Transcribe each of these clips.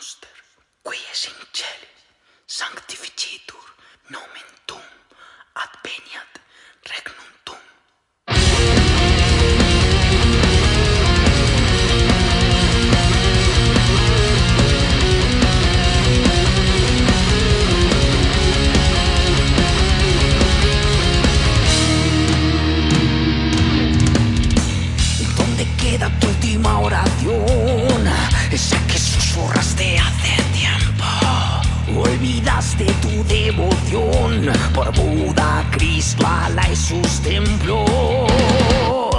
noster, quies in celis, sanctificitur nomen Tum, adveniat regnum Tum. ¿Dónde queda tu última oración? hace tiempo. Olvidaste tu devoción por Buda, Krishna y sus templos.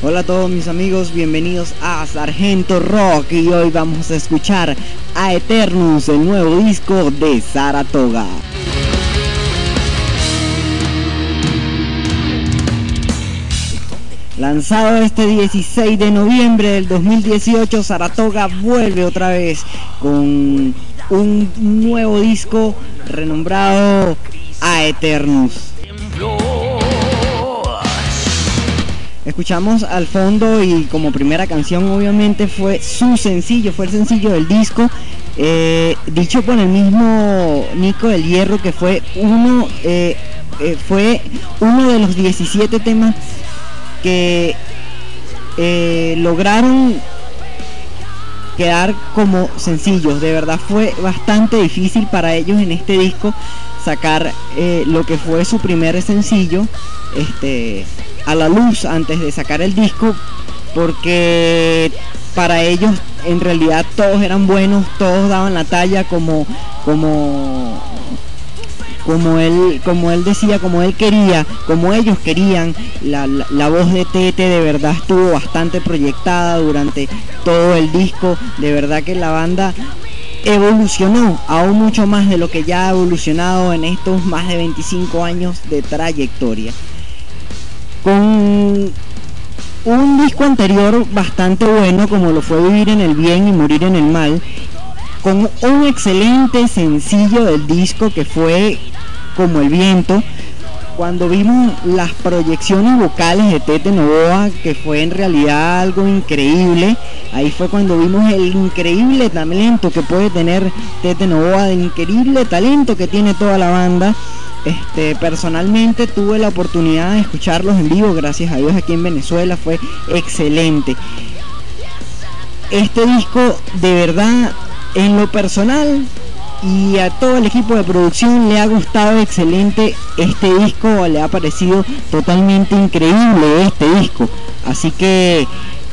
Hola a todos mis amigos, bienvenidos a Sargento Rock y hoy vamos a escuchar a Eternus, el nuevo disco de Saratoga. Lanzado este 16 de noviembre del 2018, Saratoga vuelve otra vez con un nuevo disco renombrado A Eternus. Escuchamos al fondo y como primera canción obviamente fue su sencillo, fue el sencillo del disco, eh, dicho por el mismo Nico del Hierro que fue uno, eh, eh, fue uno de los 17 temas que lograron quedar como sencillos. De verdad fue bastante difícil para ellos en este disco sacar lo que fue su primer sencillo. Este, a la luz antes de sacar el disco porque para ellos en realidad todos eran buenos, todos daban la talla como como como él como él decía, como él quería, como ellos querían. La, la, voz de Tete de verdad estuvo bastante proyectada durante todo el disco. De verdad que la banda evolucionó aún mucho más de lo que ya ha evolucionado en estos más de 25 años de trayectoria un disco anterior bastante bueno como lo fue Vivir en el Bien y Morir en el Mal, con un excelente sencillo del disco que fue Como el Viento, cuando vimos las proyecciones vocales de Tete Novoa, que fue en realidad algo increíble, ahí fue cuando vimos el increíble talento que puede tener Tete Novoa, el increíble talento que tiene toda la banda este, personalmente tuve la oportunidad de escucharlos en vivo, gracias a Dios aquí en Venezuela, fue excelente. Este disco de verdad, en lo personal y a todo el equipo de producción le ha gustado excelente este disco, le ha parecido totalmente increíble este disco. Así que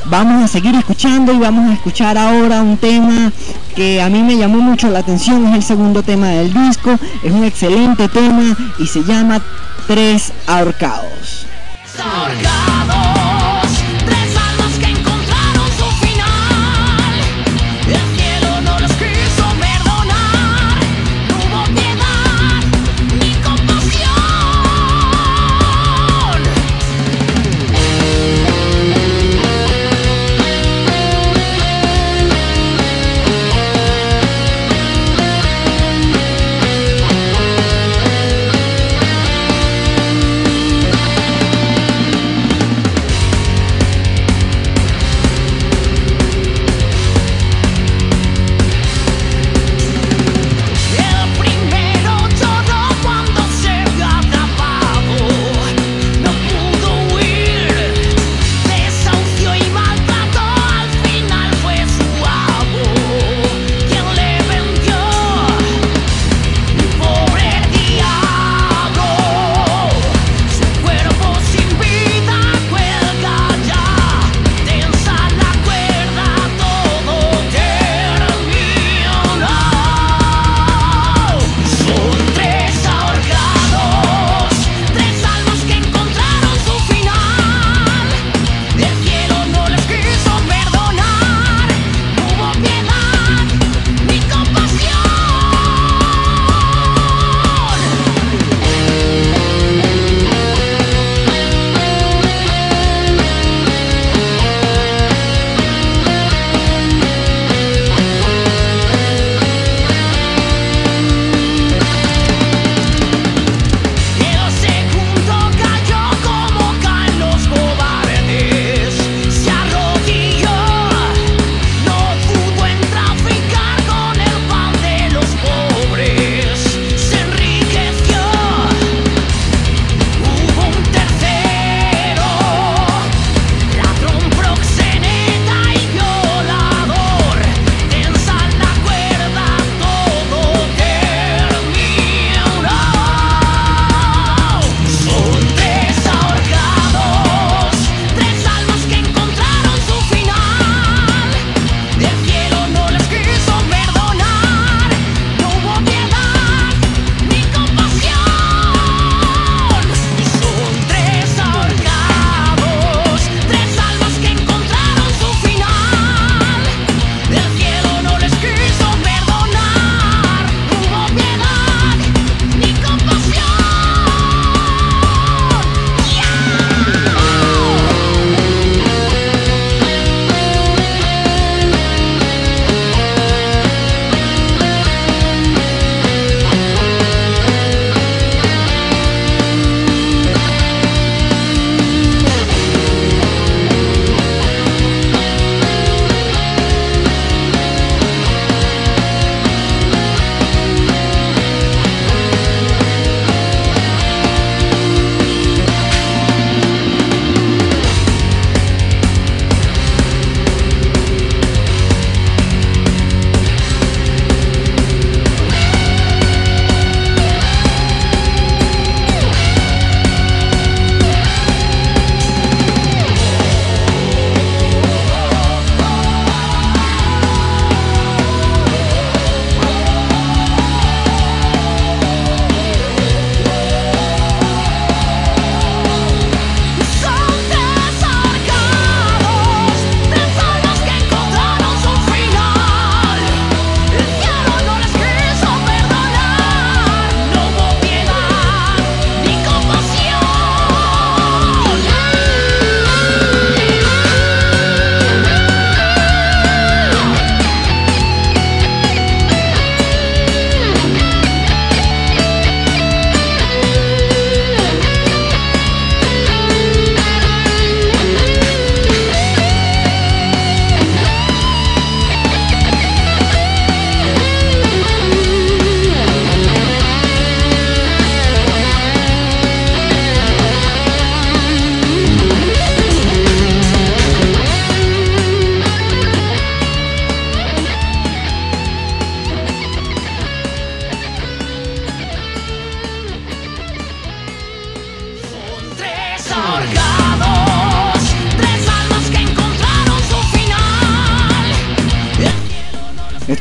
vamos a seguir escuchando y vamos a escuchar ahora un tema que a mí me llamó mucho la atención, es el segundo tema del disco, es un excelente tema y se llama Tres ahorcados.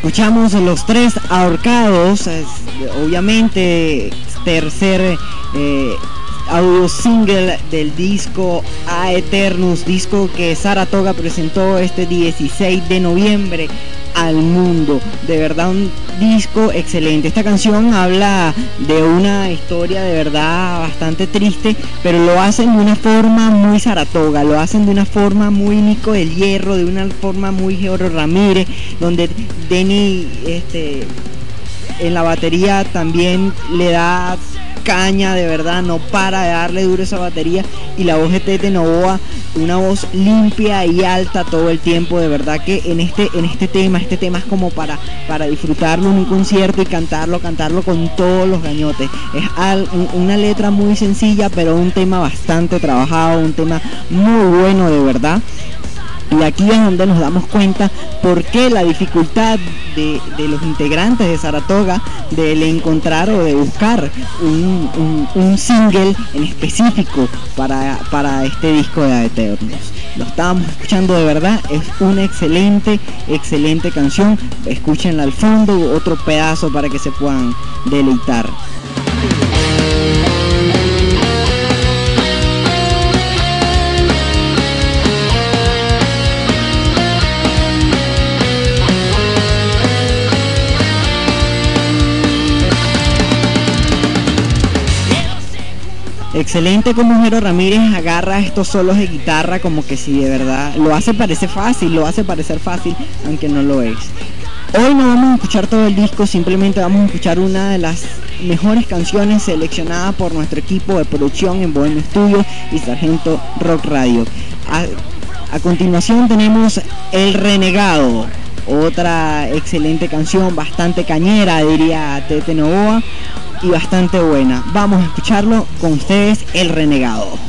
Escuchamos los tres ahorcados, obviamente tercer eh, audio single del disco A Eternus, disco que Saratoga presentó este 16 de noviembre al mundo. De verdad un disco excelente. Esta canción habla de una historia de verdad bastante triste, pero lo hacen de una forma muy Saratoga, lo hacen de una forma muy Nico del Hierro, de una forma muy George Ramírez, donde Denny este, en la batería también le da caña, de verdad, no para de darle duro esa batería. Y la voz de Tete Novoa, una voz limpia y alta todo el tiempo, de verdad que en este, en este tema, este tema es como para, para disfrutarlo en un concierto y cantarlo, cantarlo con todos los gañotes. Es una letra muy sencilla, pero un tema bastante trabajado, un tema muy bueno, de verdad. Y aquí es donde nos damos cuenta por qué la dificultad de, los integrantes de Saratoga de encontrar o de buscar un, single en específico para, para este disco de Eternos. Lo estábamos escuchando de verdad, es una excelente, excelente canción. Escúchenla al fondo, otro pedazo para que se puedan deleitar. Excelente como Jero Ramírez agarra estos solos de guitarra como que si de verdad lo hace parecer fácil, lo hace parecer fácil, aunque no lo es. Hoy no vamos a escuchar todo el disco, simplemente vamos a escuchar una de las mejores canciones seleccionadas por nuestro equipo de producción en Bohemio Studios y Sargento Rock Radio. A, a continuación tenemos El Renegado, otra excelente canción, bastante cañera, diría Tete Novoa y bastante buena. Vamos a escucharlo con ustedes, El Renegado.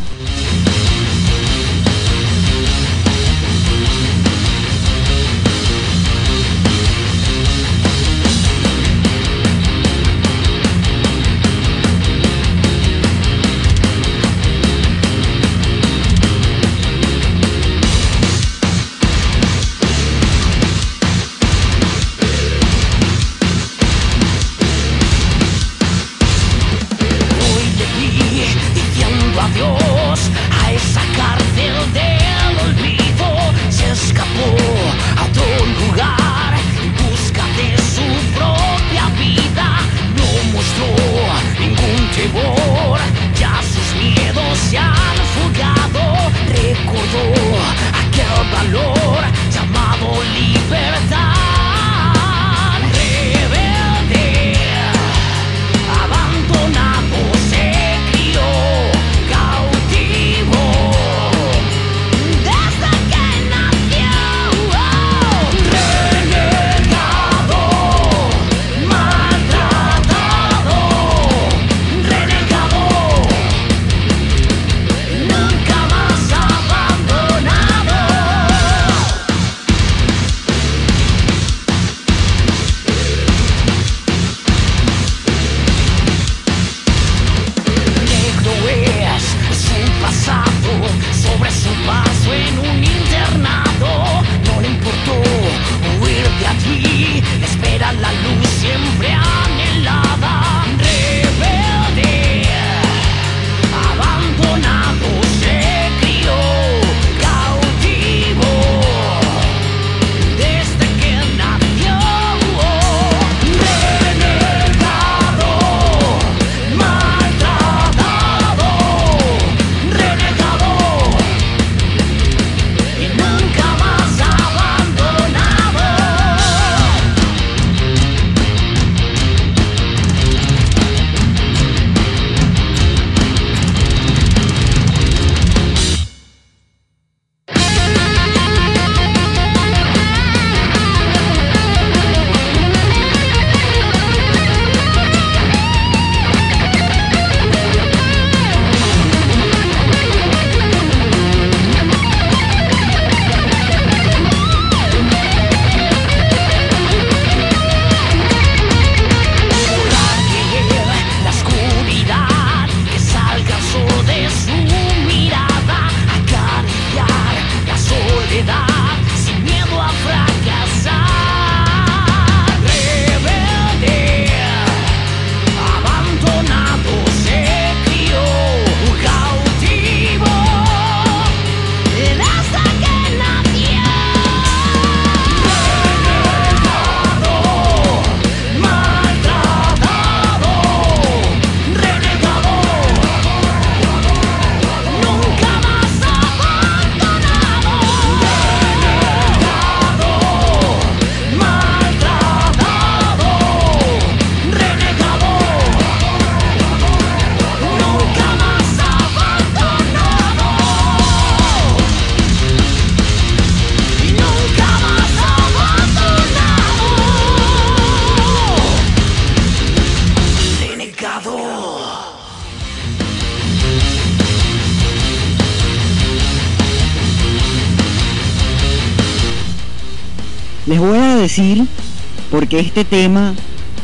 Porque este tema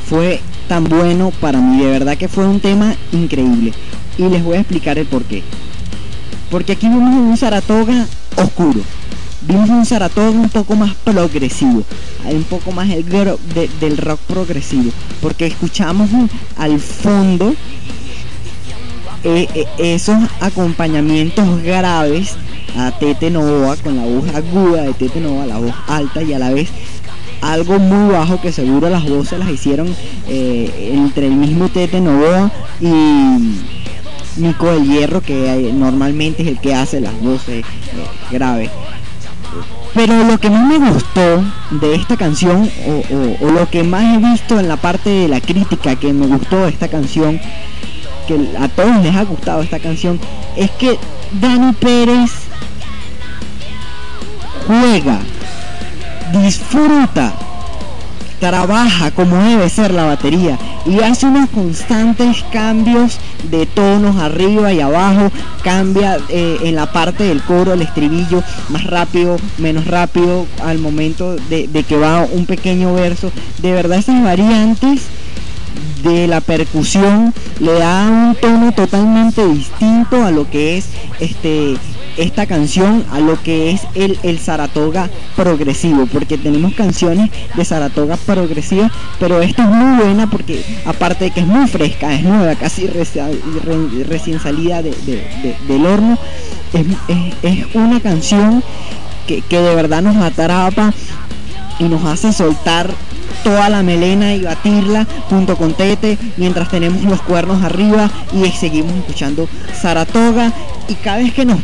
fue tan bueno para mí, de verdad que fue un tema increíble. Y les voy a explicar el por qué. Porque aquí vimos un Saratoga oscuro. Vimos un Saratoga un poco más progresivo. Un poco más el del rock progresivo. Porque escuchamos al fondo eh, eh, esos acompañamientos graves a Tete Novoa con la voz aguda de Tete Novoa, la voz alta y a la vez algo muy bajo que seguro las voces las hicieron eh, entre el mismo Tete Novoa y Nico del Hierro que normalmente es el que hace las voces graves. Pero lo que más me gustó de esta canción, o, o, lo que más he visto en la parte de la crítica que me gustó de esta canción, que a todos les ha gustado esta canción, es que Dani Pérez juega, disfruta, trabaja como debe ser la batería y hace unos constantes cambios de tonos arriba y abajo, cambia eh, en la parte del coro, el estribillo, más rápido, menos rápido, al momento de, de que va un pequeño verso. De verdad esas variantes de la percusión le da un tono totalmente distinto a lo que es este esta canción a lo que es el, el Saratoga progresivo, porque tenemos canciones de Saratoga progresiva, pero esta es muy buena porque aparte de que es muy fresca, es nueva, casi recién salida del horno, es, una canción que, que de verdad nos atrapa y nos hace soltar toda la melena y batirla junto con Tete mientras tenemos los cuernos arriba y seguimos escuchando Saratoga. Y cada vez que nos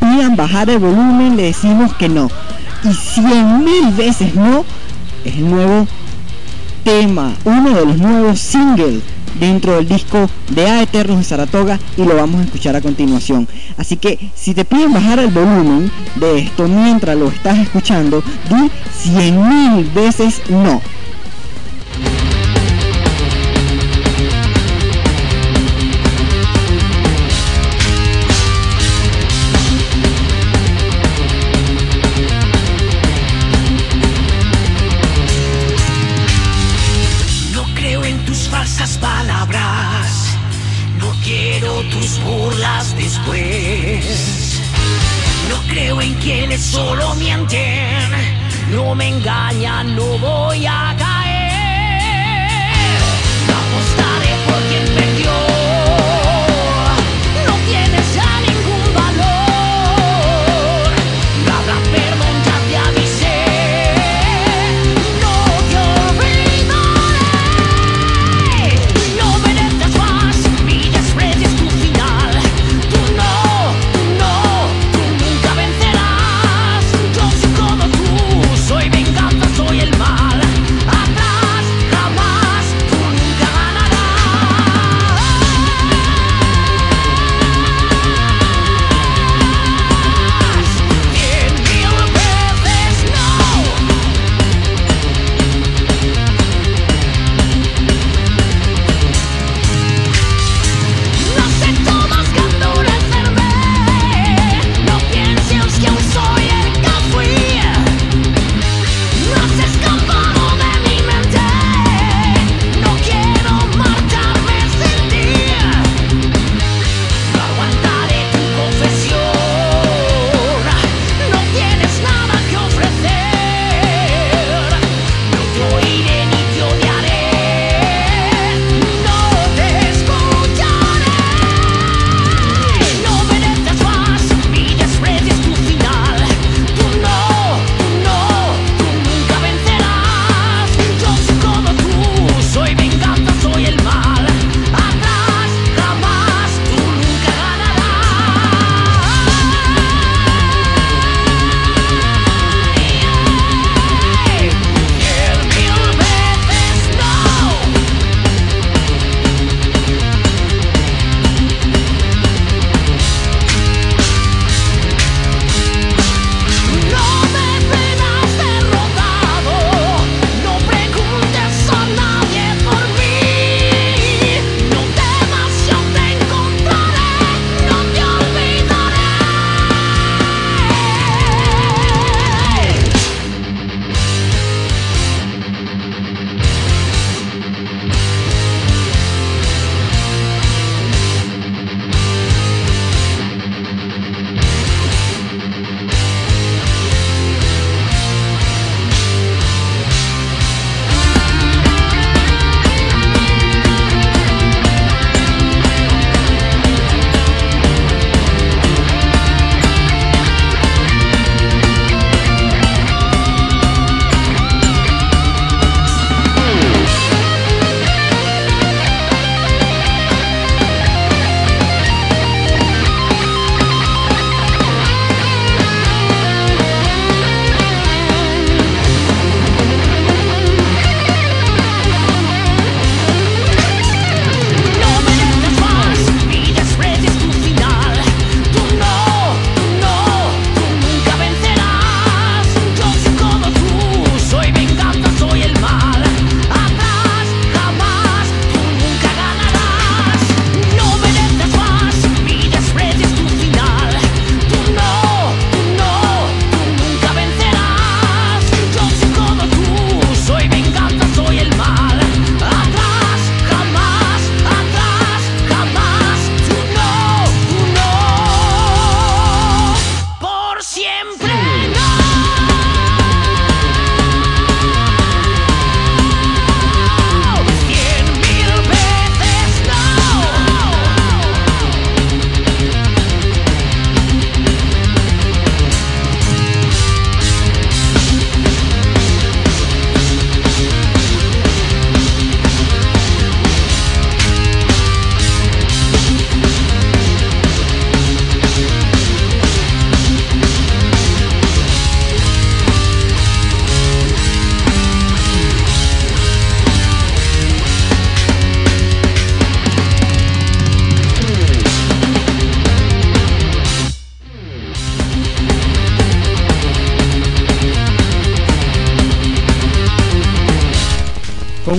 pidan bajar el volumen le decimos que no y cien mil veces no es el nuevo tema uno de los nuevos singles dentro del disco de A Eternos de Saratoga y lo vamos a escuchar a continuación. Así que si te piden bajar el volumen de esto mientras lo estás escuchando, di cien mil veces no. Burlas después. No creo en quienes solo mienten, no me engañan, no voy a caer. No apostaré por quien perdió.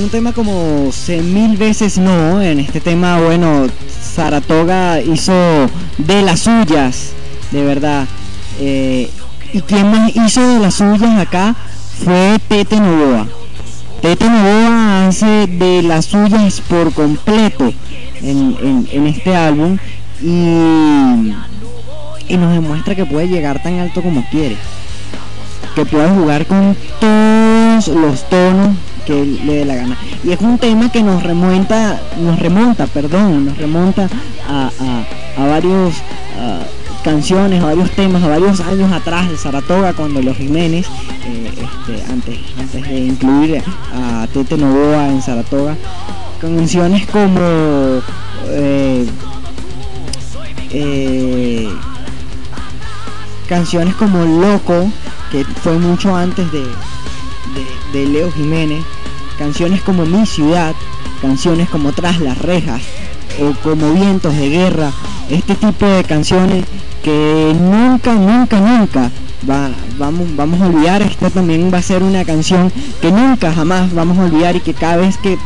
Un tema como mil veces no. En este tema, bueno, Saratoga hizo de las suyas, de verdad. Eh, y quien más hizo de las suyas acá fue Tete Novoa. Tete Novoa hace de las suyas por completo en, en este álbum y, y nos demuestra que puede llegar tan alto como quiere. Que puede jugar con todos los tonos que le dé la gana. Y es un tema que nos remonta, nos remonta, perdón, nos remonta a, a, varios canciones, a varios temas, a varios años atrás de Saratoga, cuando los Jiménez, eh, este, antes, antes de incluir a Tete Novoa en Saratoga, canciones como eh, eh, canciones como Loco, que fue mucho antes de, de, Leo Jiménez, canciones como Mi Ciudad, canciones como Tras las Rejas o como Vientos de Guerra, este tipo de canciones que nunca, nunca, nunca va, vamos, vamos a olvidar. Esta también va a ser una canción que nunca jamás vamos a olvidar y que cada vez que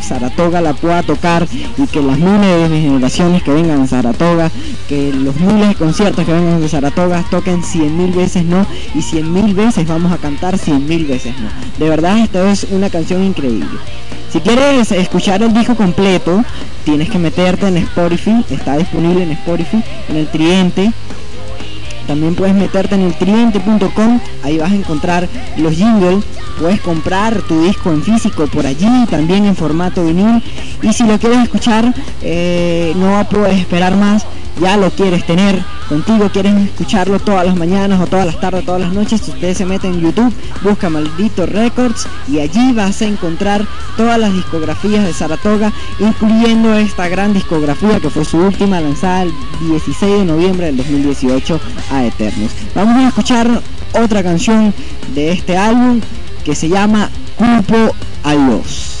Saratoga la pueda tocar y que las miles de generaciones que vengan a Saratoga, que los miles de conciertos que vengan de Saratoga toquen cien mil veces no y cien mil veces vamos a cantar cien mil veces no. De verdad esta es una canción increíble. Si quieres escuchar el disco completo, tienes que meterte en Spotify, está disponible en Spotify, en el Triente también puedes meterte en el triente.com, ahí vas a encontrar los jingles, puedes comprar tu disco en físico por allí, también en formato vinil. Y si lo quieres escuchar, eh, no puedes esperar más, ya lo quieres tener contigo, quieres escucharlo todas las mañanas o todas las tardes, todas las noches, ustedes se meten en YouTube, busca Maldito Records y allí vas a encontrar todas las discografías de Saratoga, incluyendo esta gran discografía que fue su última lanzada el 16 de noviembre del 2018 a Eternos. Vamos a escuchar otra canción de este álbum que se llama Culpo a los.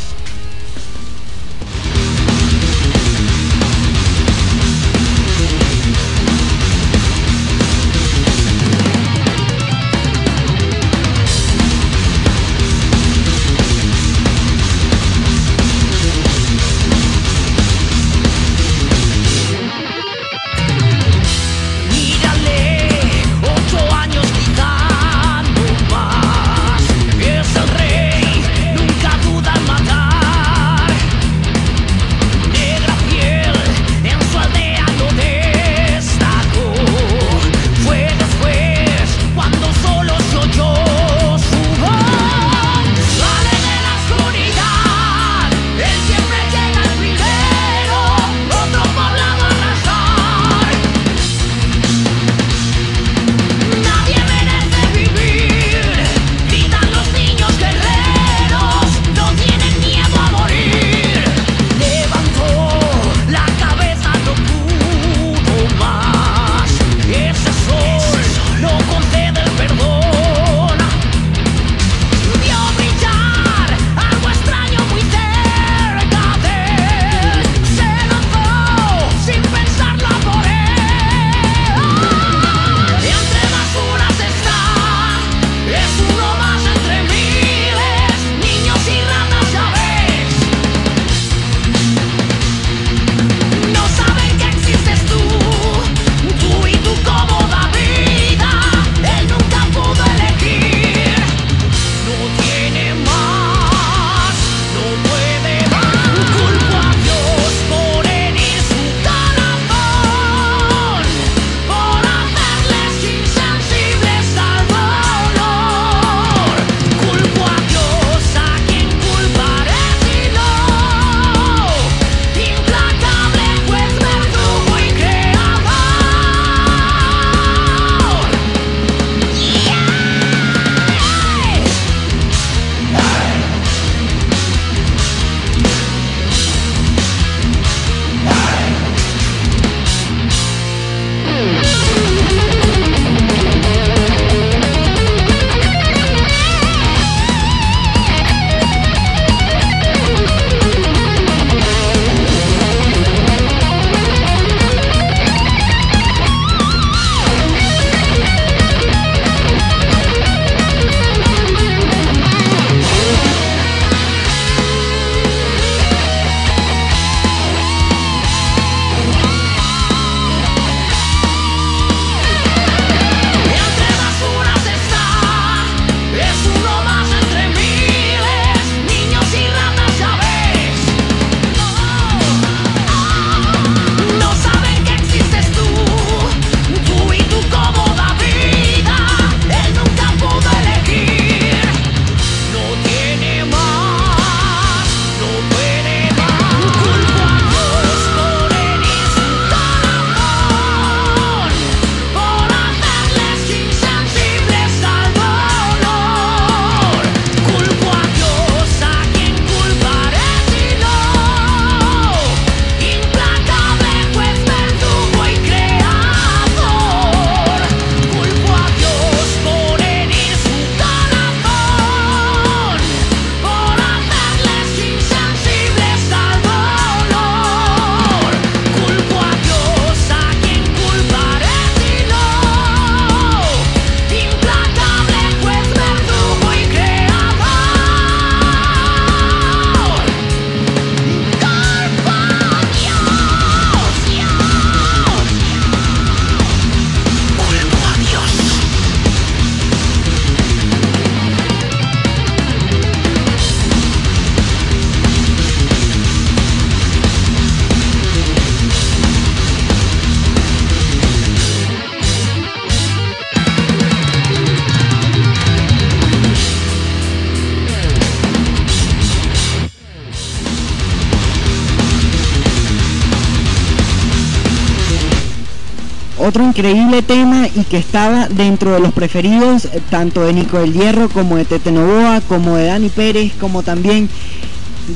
Otro increíble tema y que estaba dentro de los preferidos eh, tanto de Nico del Hierro como de Tete Novoa, como de Dani Pérez, como también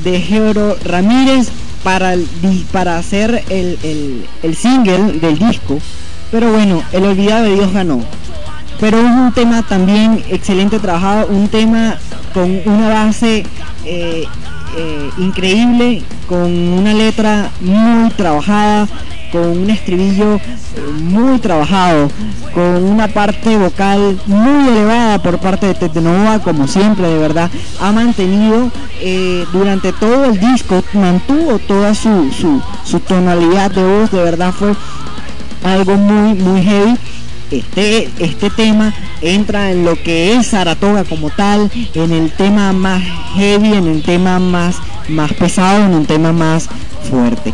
de Georo Ramírez para, para hacer el, el single del disco. Pero bueno, el olvidado de Dios ganó. Pero es un tema también excelente trabajado, un tema con una base eh, eh, increíble, con una letra muy trabajada, con un estribillo eh, muy trabajado, con una parte vocal muy elevada por parte de Tete como siempre, de verdad, ha mantenido durante todo el disco, mantuvo toda su, su, tonalidad de voz, de verdad fue algo muy, muy heavy este, este tema entra en lo que es Saratoga como tal, en el tema más heavy, en el tema más, más pesado, en un tema más fuerte.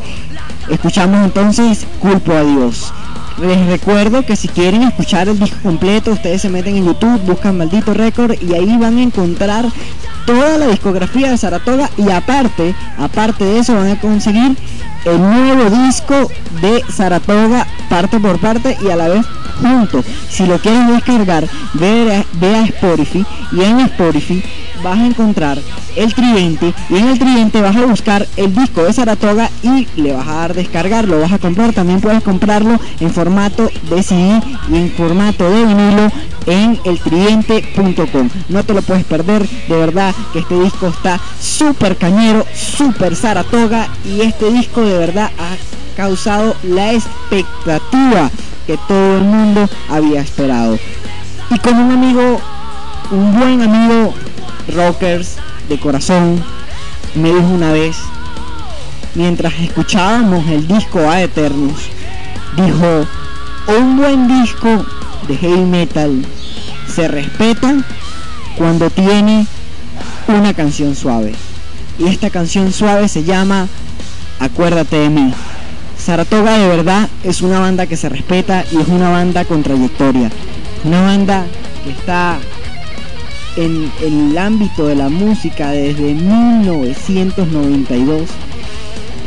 Escuchamos entonces Culpo a Dios. Les recuerdo que si quieren escuchar el disco completo, ustedes se meten en YouTube, buscan Maldito Record y ahí van a encontrar toda la discografía de Saratoga y aparte, aparte de eso van a conseguir el nuevo disco de Saratoga parte por parte y a la vez junto. Si lo quieren descargar, ve, ve a Spotify y en Spotify vas a encontrar el tridente y en el tridente vas a buscar el disco de Saratoga y le vas a dar descargar, lo vas a comprar, también puedes comprarlo en formato de CD y en formato de vinilo en eltridente.com. No te lo puedes perder, de verdad que este disco está súper cañero, súper Saratoga y este disco de verdad ha causado la expectativa que todo el mundo había esperado. Y con un amigo, un buen amigo rockers de corazón, me dijo una vez, mientras escuchábamos el disco A Eternus, dijo, un buen disco de heavy metal se respeta cuando tiene una canción suave. Y esta canción suave se llama Acuérdate de mí. Saratoga de verdad es una banda que se respeta y es una banda con trayectoria. Una banda que está en, el ámbito de la música desde 1992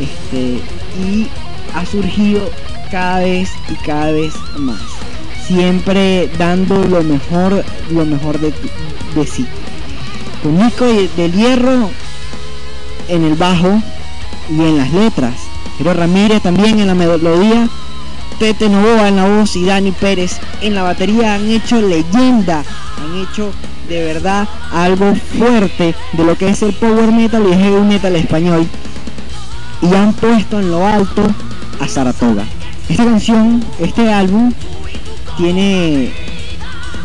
este, y ha surgido cada vez y cada vez más. Siempre dando lo mejor, lo mejor de, de sí. Con Nico del Hierro en el bajo y en las letras pero Ramírez también en la melodía, Tete Novoa en la voz y Dani Pérez en la batería han hecho leyenda, han hecho de verdad algo fuerte de lo que es el power metal y el metal español y han puesto en lo alto a Saratoga. Esta canción, este álbum tiene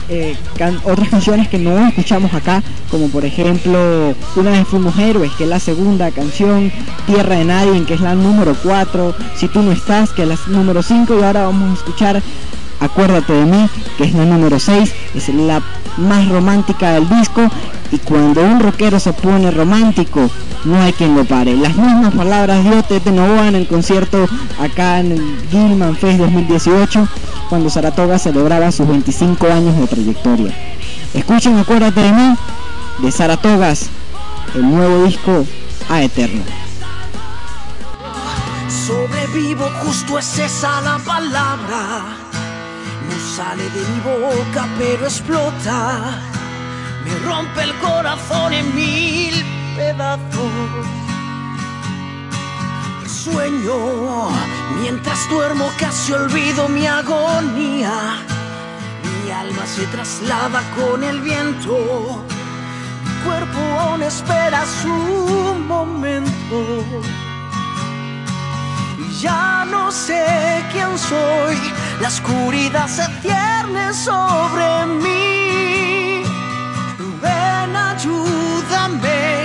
eh, otras canciones que no escuchamos acá, como por ejemplo Una vez fuimos héroes, que es la segunda canción, Tierra de Nadie, que es la número 4, Si tú no estás, que es la número 5, y ahora vamos a escuchar Acuérdate de mí, que es la número 6, es la más romántica del disco y cuando un rockero se pone romántico, no hay quien lo pare. Las mismas palabras dio Tete Novoa en el concierto acá en el Gilman Fest 2018, cuando Saratoga celebraba sus 25 años de trayectoria. Escuchen Acuérdate de mí, de Saratogas, el nuevo disco a Eterno. Sobrevivo, justo es esa la palabra sale de mi boca pero explota. Me rompe el corazón en mil pedazos. Sueño mientras duermo casi olvido mi agonía. Mi alma se traslada con el viento. Mi cuerpo aún espera su momento ya no sé quién soy, la oscuridad se cierne sobre mí. Ven, ayúdame,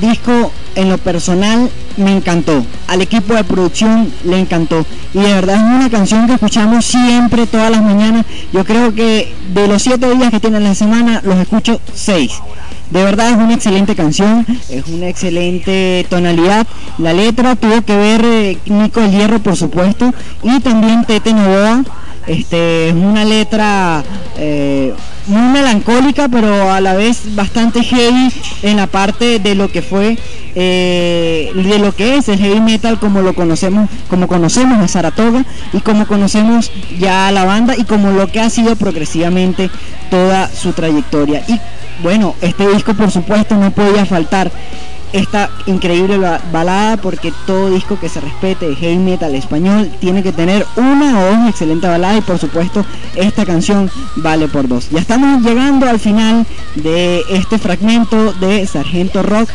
Disco, en lo personal me encantó. Al equipo de producción le encantó. Y de verdad es una canción que escuchamos siempre, todas las mañanas. Yo creo que de los siete días que tiene la semana, los escucho seis. De verdad es una excelente canción, es una excelente tonalidad. La letra tuvo que ver eh, Nico el Hierro, por supuesto, y también Tete Novoa. Este, es una letra eh, muy melancólica, pero a la vez bastante heavy en la parte de lo que fue, eh, de lo que es el heavy metal como lo conocemos, como conocemos a Saratoga y como conocemos ya a la banda y como lo que ha sido progresivamente toda su trayectoria. Y bueno, este disco por supuesto no podía faltar esta increíble balada porque todo disco que se respete de heavy metal español tiene que tener una o dos excelentes baladas y por supuesto esta canción vale por dos. Ya estamos llegando al final de este fragmento de Sargento Rock.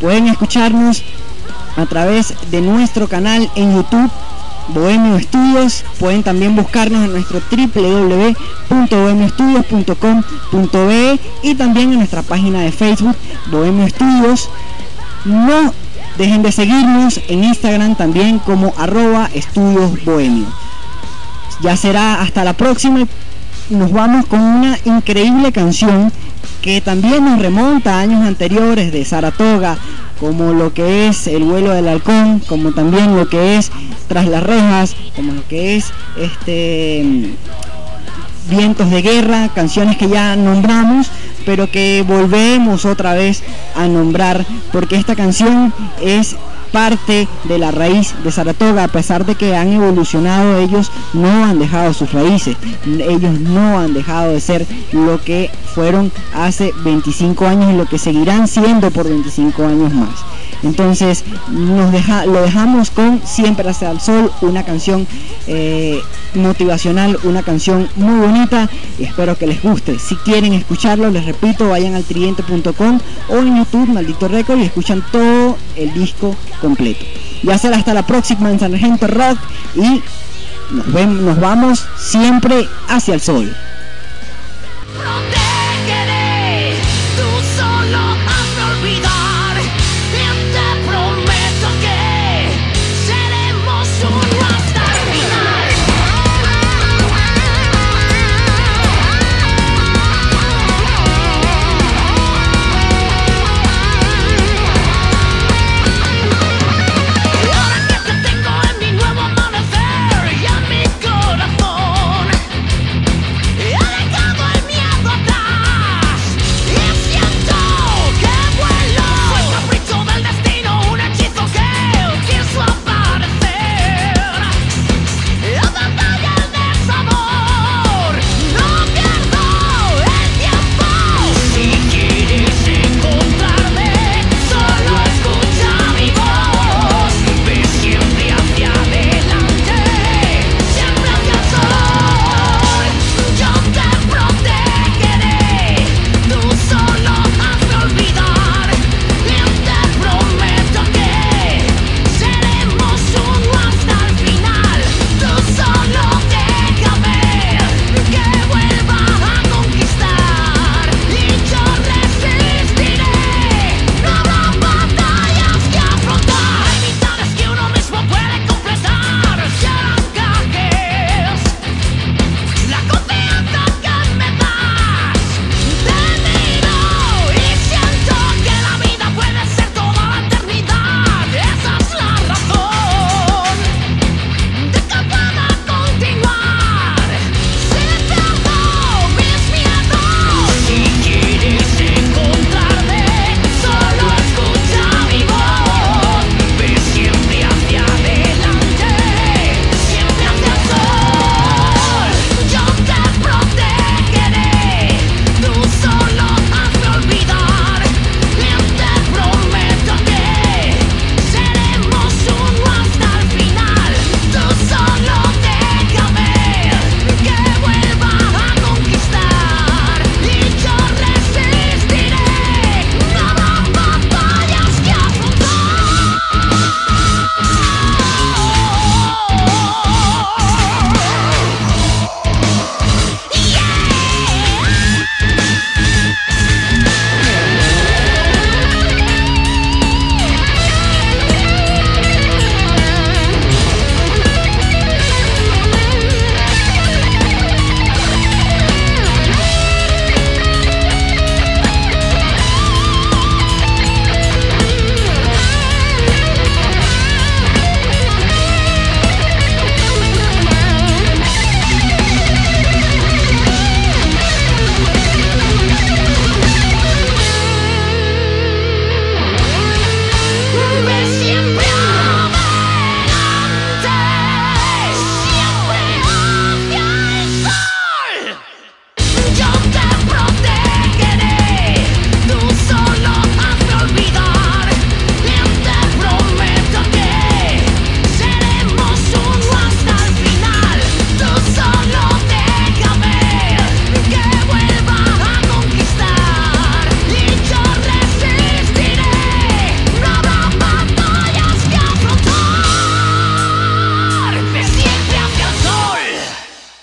Pueden escucharnos a través de nuestro canal en YouTube Bohemio Estudios. Pueden también buscarnos en nuestro www.bohemioestudios.com.be y también en nuestra página de Facebook Bohemio Estudios. No dejen de seguirnos en Instagram también como arroba estudios bohemio. Ya será hasta la próxima. Nos vamos con una increíble canción que también nos remonta a años anteriores de Saratoga, como lo que es El vuelo del halcón, como también lo que es Tras las rejas, como lo que es este Vientos de Guerra, canciones que ya nombramos, pero que volvemos otra vez a nombrar, porque esta canción es parte de la raíz de Saratoga, a pesar de que han evolucionado, ellos no han dejado sus raíces, ellos no han dejado de ser lo que fueron hace 25 años y lo que seguirán siendo por 25 años más. Entonces nos deja, lo dejamos con Siempre hacia el sol, una canción eh, motivacional, una canción muy bonita y espero que les guste. Si quieren escucharlo, les repito, vayan al triente.com o en YouTube, Maldito Record, y escuchan todo el disco completo. Ya será hasta la próxima en San Rock y nos, vemos, nos vamos siempre hacia el sol.